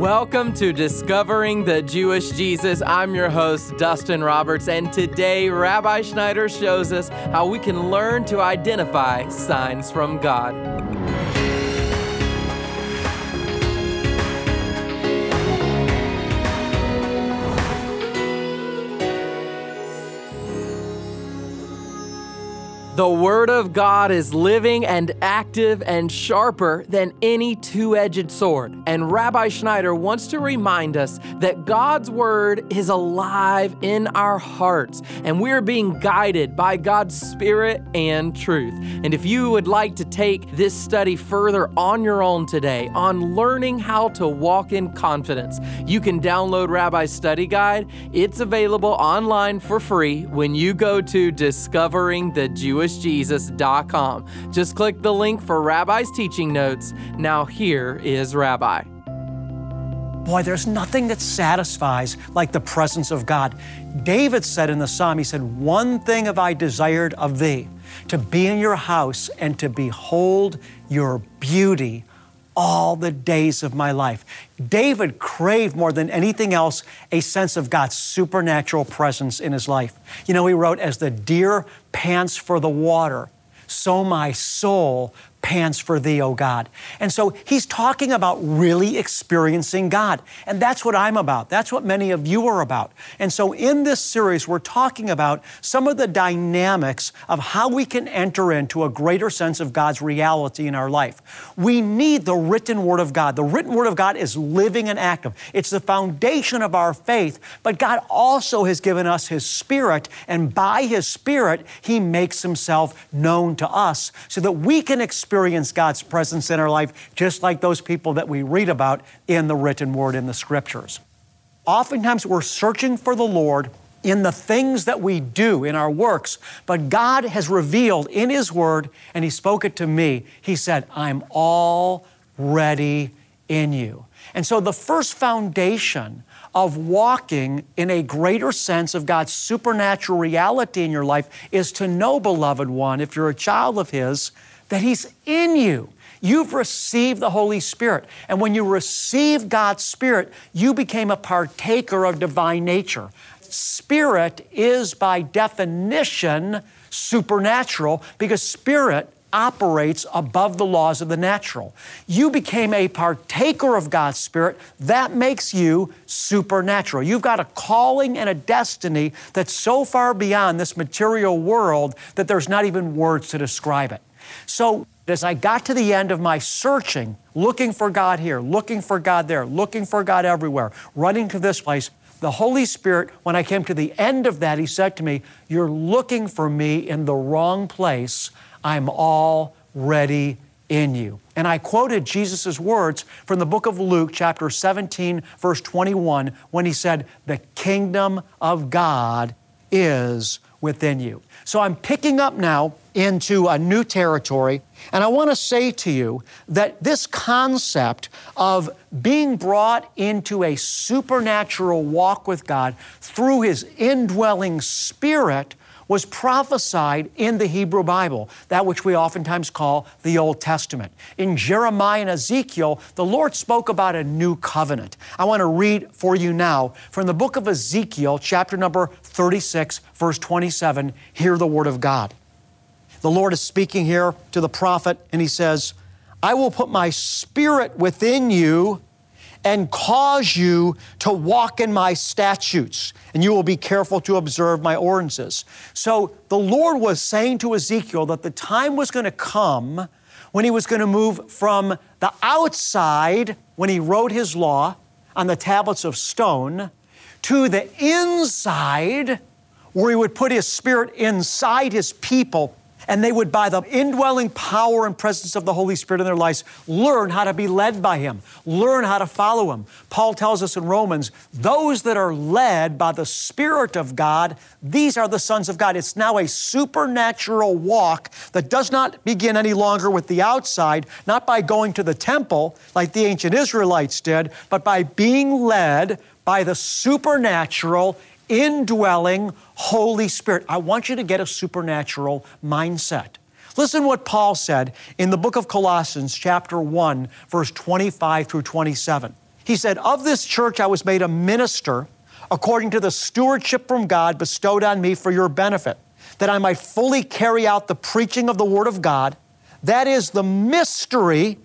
Welcome to Discovering the Jewish Jesus. I'm your host, Dustin Roberts, and today Rabbi Schneider shows us how we can learn to identify signs from God. The Word of God is living and active and sharper than any two edged sword. And Rabbi Schneider wants to remind us that God's Word is alive in our hearts, and we are being guided by God's Spirit and truth. And if you would like to take this study further on your own today, on learning how to walk in confidence, you can download Rabbi's study guide. It's available online for free when you go to Discovering the Jewish Jesus.com. Just click the link for Rabbi's teaching notes. Now, here is Rabbi. Boy, there's nothing that satisfies like the presence of God. David said in the psalm, he said, One thing have I desired of thee, to be in your house and to behold your beauty all the days of my life. David craved more than anything else a sense of God's supernatural presence in his life. You know, he wrote, As the deer pants for the water, so my soul pants for thee, O God. And so he's talking about really experiencing God. And that's what I'm about. That's what many of you are about. And so in this series, we're talking about some of the dynamics of how we can enter into a greater sense of God's reality in our life. We need the written Word of God. The written Word of God is living and active, it's the foundation of our faith. But God also has given us His Spirit, and by His Spirit, He makes Himself known to us so that we can experience experience God's presence in our life, just like those people that we read about in the written word in the scriptures. Oftentimes, we're searching for the Lord in the things that we do in our works, but God has revealed in His Word, and He spoke it to me. He said, I'm already in you. And so, the first foundation of walking in a greater sense of God's supernatural reality in your life is to know, beloved one, if you're a child of His, that He's in you. You've received the Holy Spirit. And when you receive God's Spirit, you became a partaker of divine nature. Spirit is by definition supernatural because Spirit operates above the laws of the natural. You became a partaker of God's Spirit. That makes you supernatural. You've got a calling and a destiny that's so far beyond this material world that there's not even words to describe it. So, as I got to the end of my searching, looking for God here, looking for God there, looking for God everywhere, running to this place, the Holy Spirit, when I came to the end of that, He said to me, You're looking for me in the wrong place. I'm already in you. And I quoted Jesus' words from the book of Luke, chapter 17, verse 21, when He said, The kingdom of God is within you. So I'm picking up now into a new territory, and I want to say to you that this concept of being brought into a supernatural walk with God through His indwelling Spirit was prophesied in the Hebrew Bible, that which we oftentimes call the Old Testament. In Jeremiah and Ezekiel, the Lord spoke about a new covenant. I want to read for you now from the book of Ezekiel, chapter number 36, verse 27. Hear the word of God. The Lord is speaking here to the prophet, and he says, I will put my spirit within you and cause you to walk in my statutes, and you will be careful to observe my ordinances. So the Lord was saying to Ezekiel that the time was going to come when he was going to move from the outside, when he wrote his law on the tablets of stone, to the inside, where he would put his spirit inside his people and they would, by the indwelling power and presence of the Holy Spirit in their lives, learn how to be led by Him, learn how to follow Him. Paul tells us in Romans, those that are led by the Spirit of God, these are the sons of God. It's now a supernatural walk that does not begin any longer with the outside, not by going to the temple like the ancient Israelites did, but by being led by the supernatural indwelling Holy Spirit. I want you to get a supernatural mindset. Listen what Paul said in the book of Colossians, chapter 1, verse 25 through 27. He said, Of this church I was made a minister according to the stewardship from God bestowed on me for your benefit, that I might fully carry out the preaching of the Word of God. That is the mystery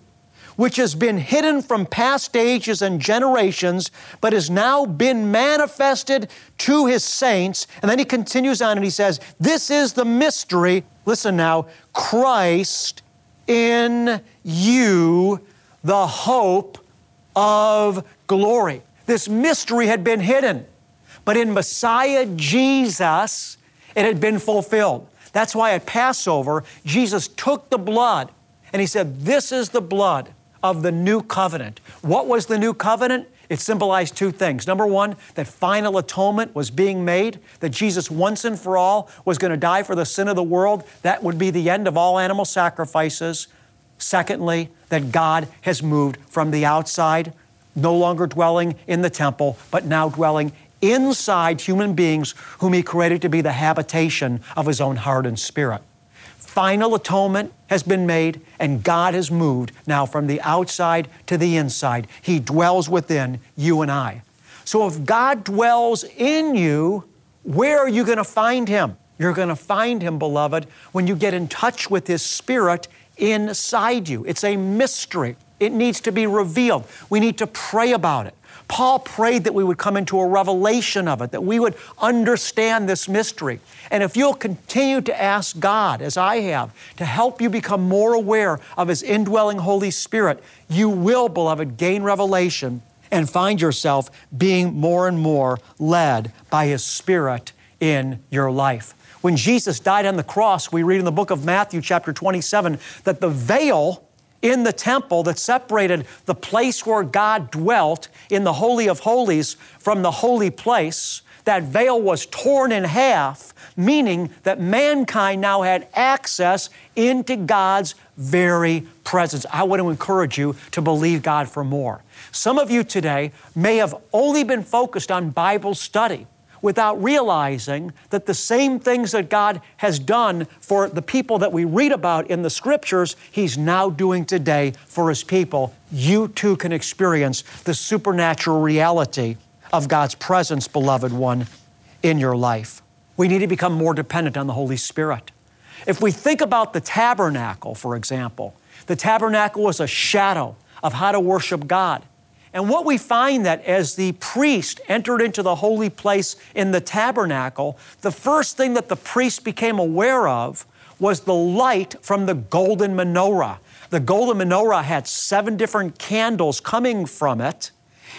which has been hidden from past ages and generations, but has now been manifested to His saints. And then he continues on and he says, This is the mystery. Listen now Christ in you, the hope of glory. This mystery had been hidden. But in Messiah Jesus, it had been fulfilled. That's why at Passover, Jesus took the blood and he said, This is the blood of the new covenant. What was the new covenant? It symbolized two things. Number one, that final atonement was being made, that Jesus once and for all was going to die for the sin of the world. That would be the end of all animal sacrifices. Secondly, that God has moved from the outside, no longer dwelling in the temple, but now dwelling inside human beings whom He created to be the habitation of His own heart and spirit. Final atonement has been made, and God has moved now from the outside to the inside. He dwells within you and I. So if God dwells in you, where are you going to find Him? You're going to find Him, beloved, when you get in touch with His Spirit inside you. It's a mystery. It needs to be revealed. We need to pray about it. Paul prayed that we would come into a revelation of it, that we would understand this mystery. And if you'll continue to ask God, as I have, to help you become more aware of His indwelling Holy Spirit, you will, beloved, gain revelation and find yourself being more and more led by His Spirit in your life. When Jesus died on the cross, we read in the book of Matthew, chapter 27, that the veil in the temple that separated the place where God dwelt in the Holy of Holies from the holy place, that veil was torn in half, meaning that mankind now had access into God's very presence. I want to encourage you to believe God for more. Some of you today may have only been focused on Bible study without realizing that the same things that God has done for the people that we read about in the scriptures, He's now doing today for His people. You too can experience the supernatural reality of God's presence, beloved one, in your life. We need to become more dependent on the Holy Spirit. If we think about the tabernacle, for example, the tabernacle was a shadow of how to worship God. And what we find that as the priest entered into the holy place in the tabernacle, the first thing that the priest became aware of was the light from the golden menorah. The golden menorah had seven different candles coming from it.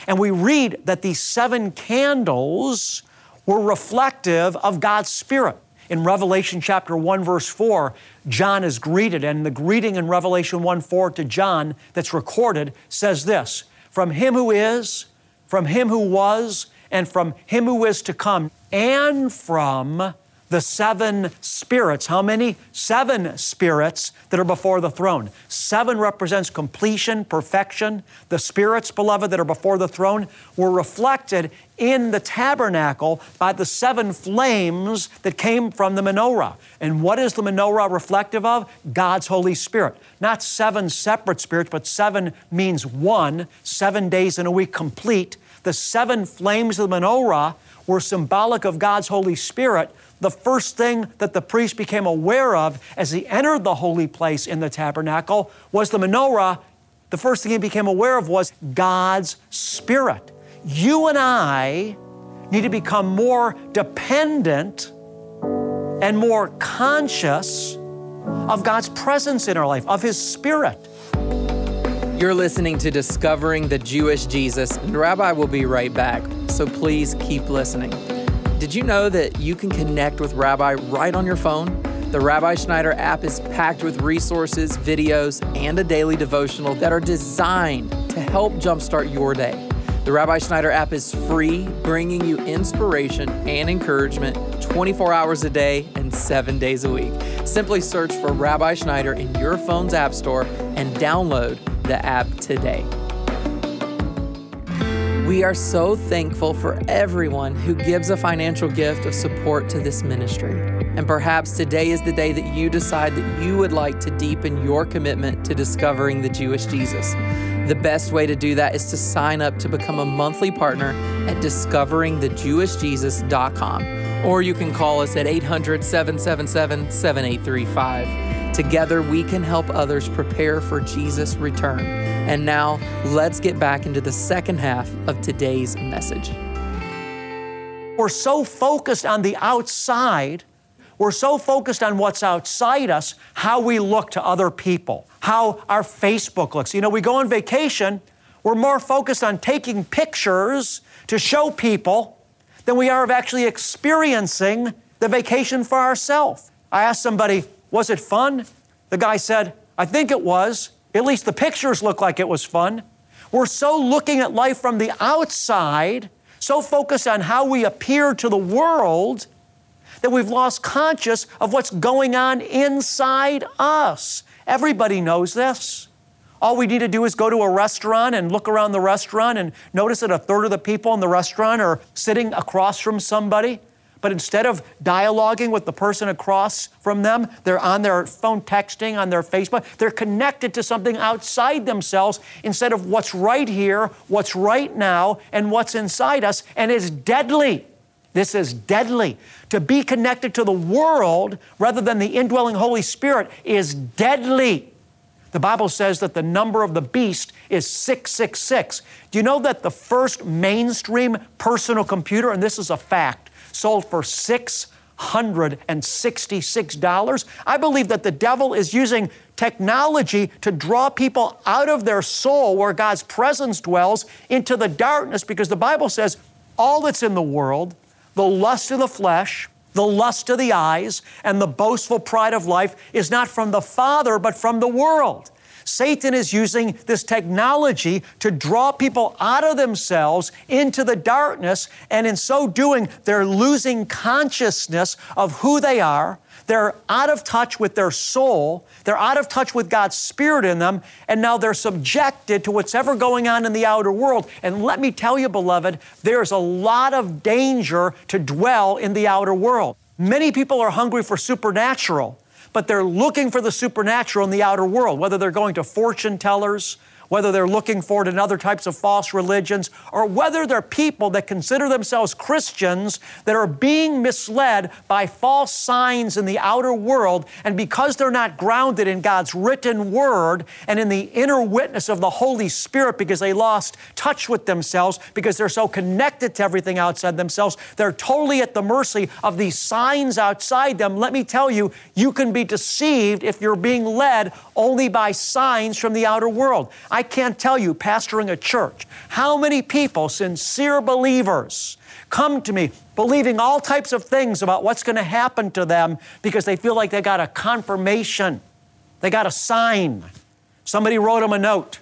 And we read that these seven candles were reflective of God's Spirit. In Revelation chapter 1, verse 4, John is greeted, and the greeting in Revelation 1 4 to John that's recorded says this from him who is, from him who was, and from him who is to come, and from the seven spirits. How many? Seven spirits that are before the throne. Seven represents completion, perfection. The spirits, beloved, that are before the throne were reflected in the tabernacle by the seven flames that came from the menorah. And what is the menorah reflective of? God's Holy Spirit. Not seven separate spirits, but seven means one, seven days in a week complete. The seven flames of the menorah were symbolic of God's Holy Spirit the first thing that the priest became aware of as he entered the holy place in the tabernacle was the menorah. The first thing he became aware of was God's Spirit. You and I need to become more dependent and more conscious of God's presence in our life, of His Spirit. You're listening to Discovering the Jewish Jesus, and Rabbi will be right back, so please keep listening. Did you know that you can connect with Rabbi right on your phone? The Rabbi Schneider app is packed with resources, videos, and a daily devotional that are designed to help jumpstart your day. The Rabbi Schneider app is free, bringing you inspiration and encouragement 24 hours a day and seven days a week. Simply search for Rabbi Schneider in your phone's app store and download the app today. We are so thankful for everyone who gives a financial gift of support to this ministry. And perhaps today is the day that you decide that you would like to deepen your commitment to discovering the Jewish Jesus. The best way to do that is to sign up to become a monthly partner at discoveringthejewishjesus.com, or you can call us at 800 777 7835. Together, we can help others prepare for Jesus' return. And now, let's get back into the second half of today's message. We're so focused on the outside, we're so focused on what's outside us, how we look to other people how our Facebook looks. You know, we go on vacation, we're more focused on taking pictures to show people than we are of actually experiencing the vacation for ourselves. I asked somebody, Was it fun? The guy said, I think it was. At least the pictures look like it was fun. We're so looking at life from the outside, so focused on how we appear to the world, that we've lost conscious of what's going on inside us. Everybody knows this. All we need to do is go to a restaurant and look around the restaurant and notice that a third of the people in the restaurant are sitting across from somebody. But instead of dialoguing with the person across from them, they're on their phone texting, on their Facebook. They're connected to something outside themselves instead of what's right here, what's right now, and what's inside us. And it's deadly. This is deadly. To be connected to the world rather than the indwelling Holy Spirit is deadly. The Bible says that the number of the beast is 666. Do you know that the first mainstream personal computer, and this is a fact, sold for $666? I believe that the devil is using technology to draw people out of their soul where God's presence dwells into the darkness because the Bible says all that's in the world, the lust of the flesh, the lust of the eyes, and the boastful pride of life is not from the Father, but from the world. Satan is using this technology to draw people out of themselves into the darkness, and in so doing, they're losing consciousness of who they are, they're out of touch with their soul. They're out of touch with God's Spirit in them. And now they're subjected to what's ever going on in the outer world. And let me tell you, beloved, there's a lot of danger to dwell in the outer world. Many people are hungry for supernatural, but they're looking for the supernatural in the outer world, whether they're going to fortune tellers, whether they're looking for it in other types of false religions, or whether they're people that consider themselves Christians that are being misled by false signs in the outer world. And because they're not grounded in God's written word and in the inner witness of the Holy Spirit, because they lost touch with themselves, because they're so connected to everything outside themselves, they're totally at the mercy of these signs outside them. Let me tell you, you can be deceived if you're being led only by signs from the outer world. Can't tell you, pastoring a church, how many people, sincere believers, come to me believing all types of things about what's going to happen to them because they feel like they got a confirmation, they got a sign. Somebody wrote them a note,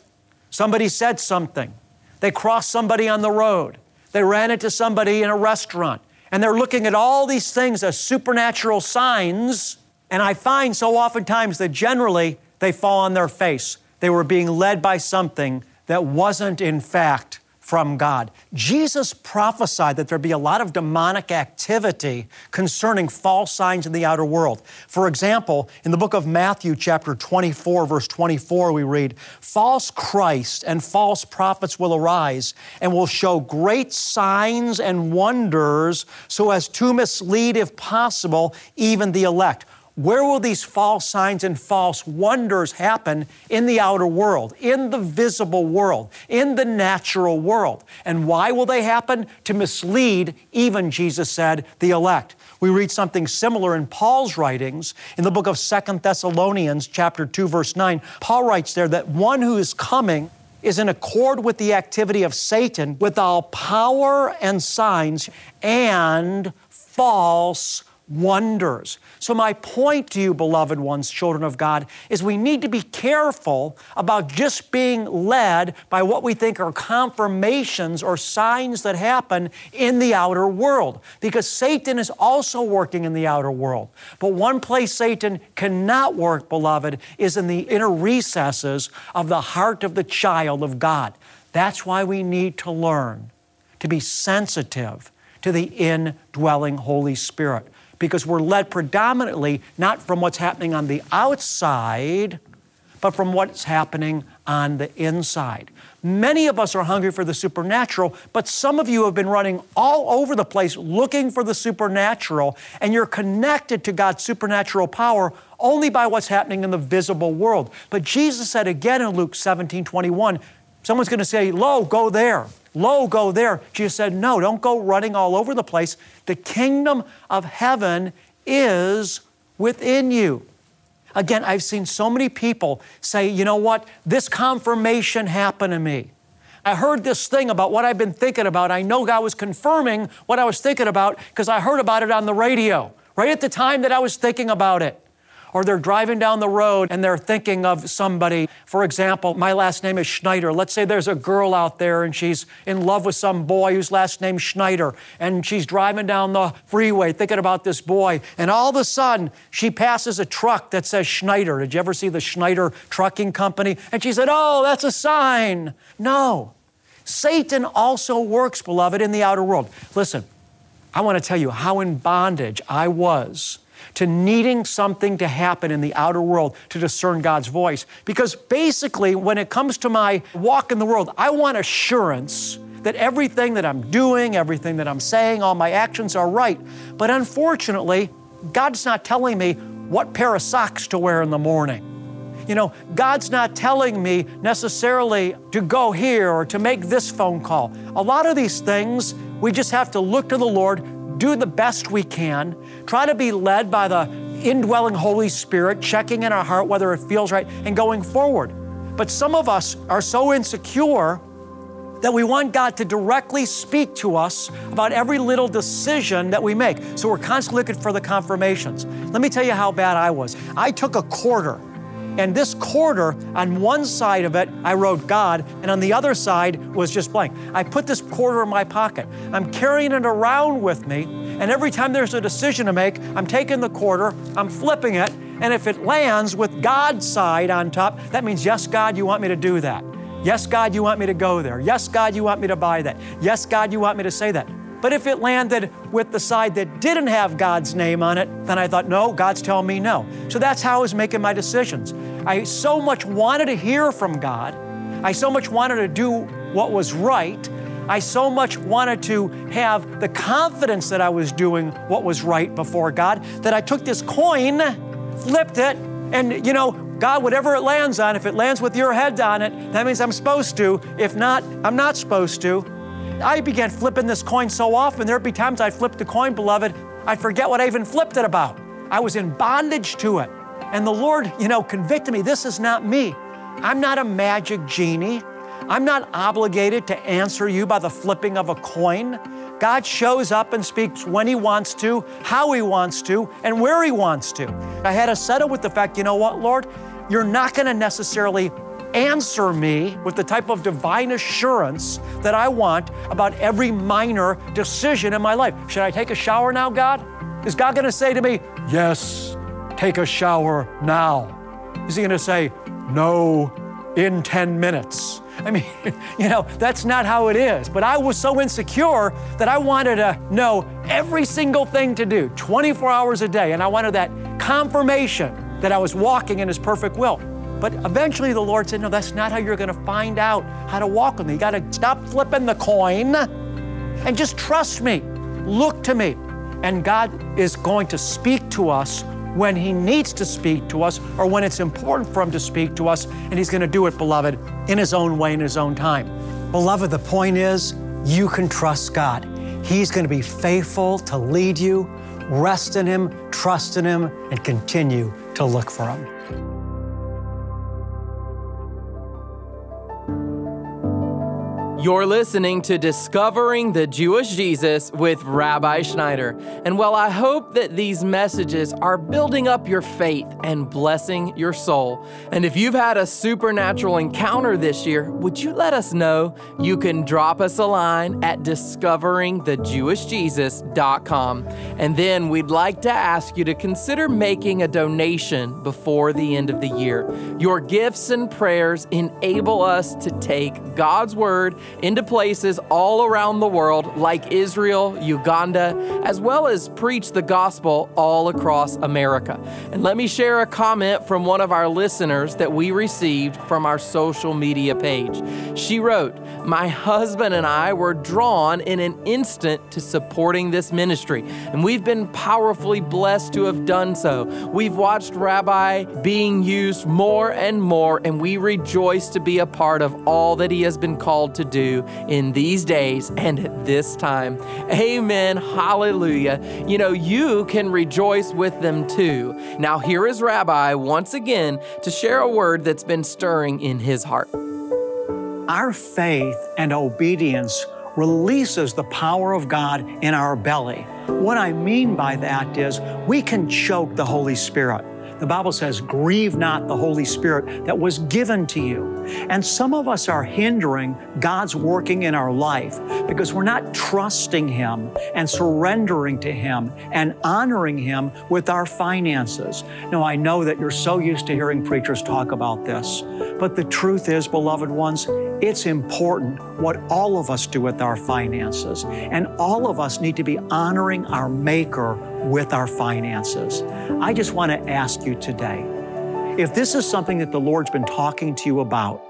somebody said something, they crossed somebody on the road, they ran into somebody in a restaurant, and they're looking at all these things as supernatural signs. And I find so oftentimes that generally they fall on their face. They were being led by something that wasn't, in fact, from God. Jesus prophesied that there'd be a lot of demonic activity concerning false signs in the outer world. For example, in the book of Matthew, chapter 24, verse 24, we read, False Christ and false prophets will arise and will show great signs and wonders so as to mislead, if possible, even the elect. Where will these false signs and false wonders happen in the outer world, in the visible world, in the natural world? And why will they happen? To mislead, even Jesus said, the elect. We read something similar in Paul's writings in the book of Second Thessalonians, chapter 2, verse 9. Paul writes there that one who is coming is in accord with the activity of Satan with all power and signs and false wonders. So, my point to you, beloved ones, children of God, is we need to be careful about just being led by what we think are confirmations or signs that happen in the outer world, because Satan is also working in the outer world. But one place Satan cannot work, beloved, is in the inner recesses of the heart of the child of God. That's why we need to learn to be sensitive to the indwelling Holy Spirit because we're led predominantly not from what's happening on the outside, but from what's happening on the inside. Many of us are hungry for the supernatural, but some of you have been running all over the place looking for the supernatural, and you're connected to God's supernatural power only by what's happening in the visible world. But Jesus said again in Luke 17 21, someone's going to say, Lo, go there. Lo, go there. Jesus said, No, don't go running all over the place. The kingdom of heaven is within you. Again, I've seen so many people say, you know what, this confirmation happened to me. I heard this thing about what I've been thinking about. I know God was confirming what I was thinking about because I heard about it on the radio right at the time that I was thinking about it or they're driving down the road and they're thinking of somebody. For example, my last name is Schneider. Let's say there's a girl out there and she's in love with some boy whose last name's Schneider, and she's driving down the freeway thinking about this boy, and all of a sudden she passes a truck that says Schneider. Did you ever see the Schneider Trucking Company? And she said, Oh, that's a sign. No. Satan also works, beloved, in the outer world. Listen, I want to tell you how in bondage I was to needing something to happen in the outer world to discern God's voice. Because basically, when it comes to my walk in the world, I want assurance that everything that I'm doing, everything that I'm saying, all my actions are right. But unfortunately, God's not telling me what pair of socks to wear in the morning. You know, God's not telling me necessarily to go here or to make this phone call. A lot of these things, we just have to look to the Lord, do the best we can, try to be led by the indwelling Holy Spirit, checking in our heart whether it feels right, and going forward. But some of us are so insecure that we want God to directly speak to us about every little decision that we make. So we're constantly looking for the confirmations. Let me tell you how bad I was. I took a quarter and this quarter, on one side of it, I wrote God, and on the other side was just blank. I put this quarter in my pocket. I'm carrying it around with me, and every time there's a decision to make, I'm taking the quarter, I'm flipping it, and if it lands with God's side on top, that means, yes, God, you want me to do that. Yes, God, you want me to go there. Yes, God, you want me to buy that. Yes, God, you want me to say that. But if it landed with the side that didn't have God's name on it, then I thought, no, God's telling me no. So that's how I was making my decisions. I so much wanted to hear from God. I so much wanted to do what was right. I so much wanted to have the confidence that I was doing what was right before God that I took this coin, flipped it, and you know, God, whatever it lands on, if it lands with your head on it, that means I'm supposed to. If not, I'm not supposed to. I began flipping this coin so often, there'd be times I'd flip the coin, beloved, I'd forget what I even flipped it about. I was in bondage to it. And the Lord, you know, convicted me this is not me. I'm not a magic genie. I'm not obligated to answer you by the flipping of a coin. God shows up and speaks when He wants to, how He wants to, and where He wants to. I had to settle with the fact, you know what, Lord? You're not going to necessarily answer me with the type of divine assurance that I want about every minor decision in my life. Should I take a shower now, God? Is God going to say to me, Yes, take a shower now? Is He going to say, No, in 10 minutes? I mean, you know, that's not how it is. But I was so insecure that I wanted to know every single thing to do 24 hours a day. And I wanted that confirmation that I was walking in His perfect will. But eventually the Lord said, No, that's not how you're going to find out how to walk with me. You got to stop flipping the coin and just trust me. Look to me. And God is going to speak to us when He needs to speak to us or when it's important for Him to speak to us. And He's going to do it, beloved, in His own way, in His own time. Beloved, the point is you can trust God. He's going to be faithful to lead you. Rest in Him, trust in Him, and continue to look for Him. You're listening to Discovering the Jewish Jesus with Rabbi Schneider. And while I hope that these messages are building up your faith and blessing your soul, and if you've had a supernatural encounter this year, would you let us know? You can drop us a line at discoveringthejewishjesus.com. And then we'd like to ask you to consider making a donation before the end of the year. Your gifts and prayers enable us to take God's Word into places all around the world like Israel, Uganda, as well as preach the gospel all across America. And let me share a comment from one of our listeners that we received from our social media page. She wrote, My husband and I were drawn in an instant to supporting this ministry, and we've been powerfully blessed to have done so. We've watched Rabbi being used more and more, and we rejoice to be a part of all that he has been called to do in these days and at this time. Amen. Hallelujah. You know, you can rejoice with them too. Now, here is Rabbi once again to share a word that's been stirring in his heart. Our faith and obedience releases the power of God in our belly. What I mean by that is we can choke the Holy Spirit. The Bible says, grieve not the Holy Spirit that was given to you. And some of us are hindering God's working in our life because we're not trusting Him and surrendering to Him and honoring Him with our finances. Now, I know that you're so used to hearing preachers talk about this, but the truth is, beloved ones, it's important what all of us do with our finances. And all of us need to be honoring our Maker with our finances. I just want to ask you today if this is something that the Lord's been talking to you about,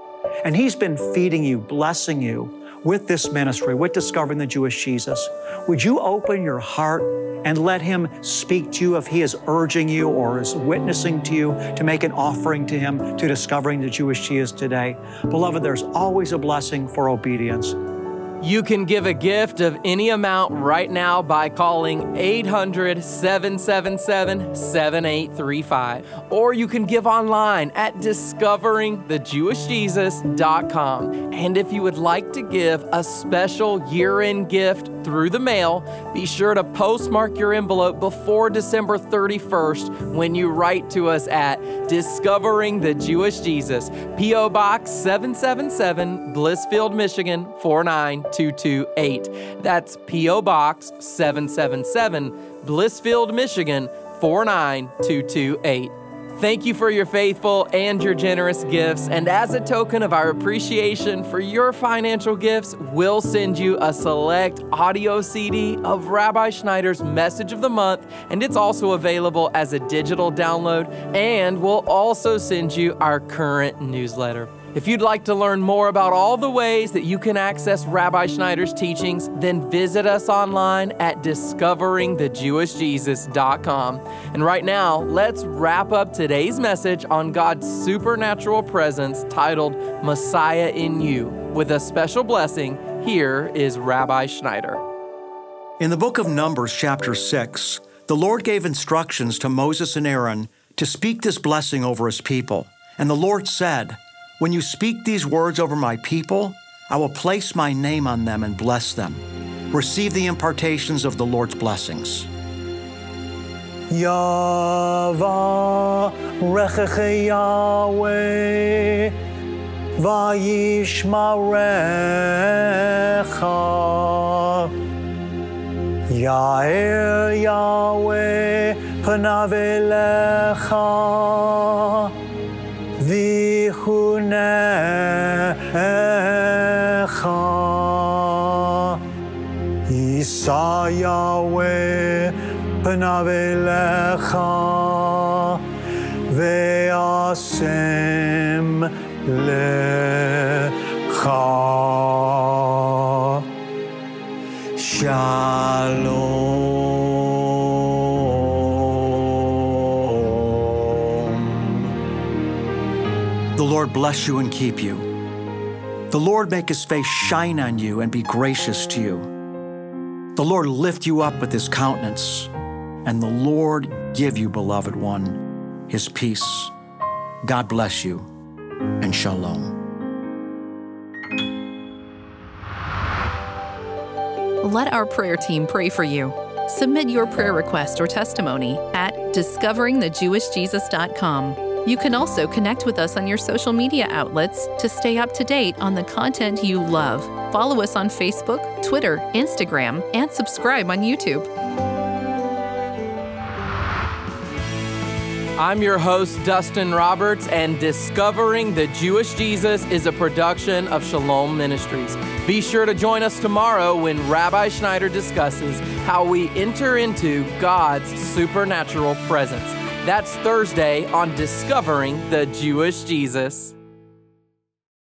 and He's been feeding you, blessing you with this ministry, with discovering the Jewish Jesus, would you open your heart and let Him speak to you if He is urging you or is witnessing to you to make an offering to Him to discovering the Jewish Jesus today? Beloved, there's always a blessing for obedience. You can give a gift of any amount right now by calling 800 777 7835. Or you can give online at discoveringthejewishjesus.com. And if you would like to give a special year end gift through the mail, be sure to postmark your envelope before December 31st when you write to us at Discovering the Jewish Jesus, P.O. Box 777, Blissfield, Michigan 49228. That's P.O. Box 777, Blissfield, Michigan 49228. Thank you for your faithful and your generous gifts. And as a token of our appreciation for your financial gifts, we'll send you a select audio CD of Rabbi Schneider's Message of the Month. And it's also available as a digital download. And we'll also send you our current newsletter. If you'd like to learn more about all the ways that you can access Rabbi Schneider's teachings, then visit us online at discoveringthejewishjesus.com. And right now, let's wrap up today's message on God's supernatural presence titled Messiah in You with a special blessing. Here is Rabbi Schneider. In the book of Numbers, chapter 6, the Lord gave instructions to Moses and Aaron to speak this blessing over his people. And the Lord said, when you speak these words over my people, I will place my name on them and bless them. Receive the impartations of the Lord's blessings. Yahweh vayishmarecha Yair Yahweh panav elecha elecha ve'asem lecha Shalom. The Lord bless you and keep you. The Lord make his face shine on you and be gracious to you. The Lord lift you up with his countenance, and the Lord give you, beloved one, his peace. God bless you, and shalom. Let our prayer team pray for you. Submit your prayer request or testimony at discoveringthejewishjesus.com. You can also connect with us on your social media outlets to stay up to date on the content you love. Follow us on Facebook, Twitter, Instagram, and subscribe on YouTube. I'm your host, Dustin Roberts, and Discovering the Jewish Jesus is a production of Shalom Ministries. Be sure to join us tomorrow when Rabbi Schneider discusses how we enter into God's supernatural presence. That's Thursday on Discovering the Jewish Jesus.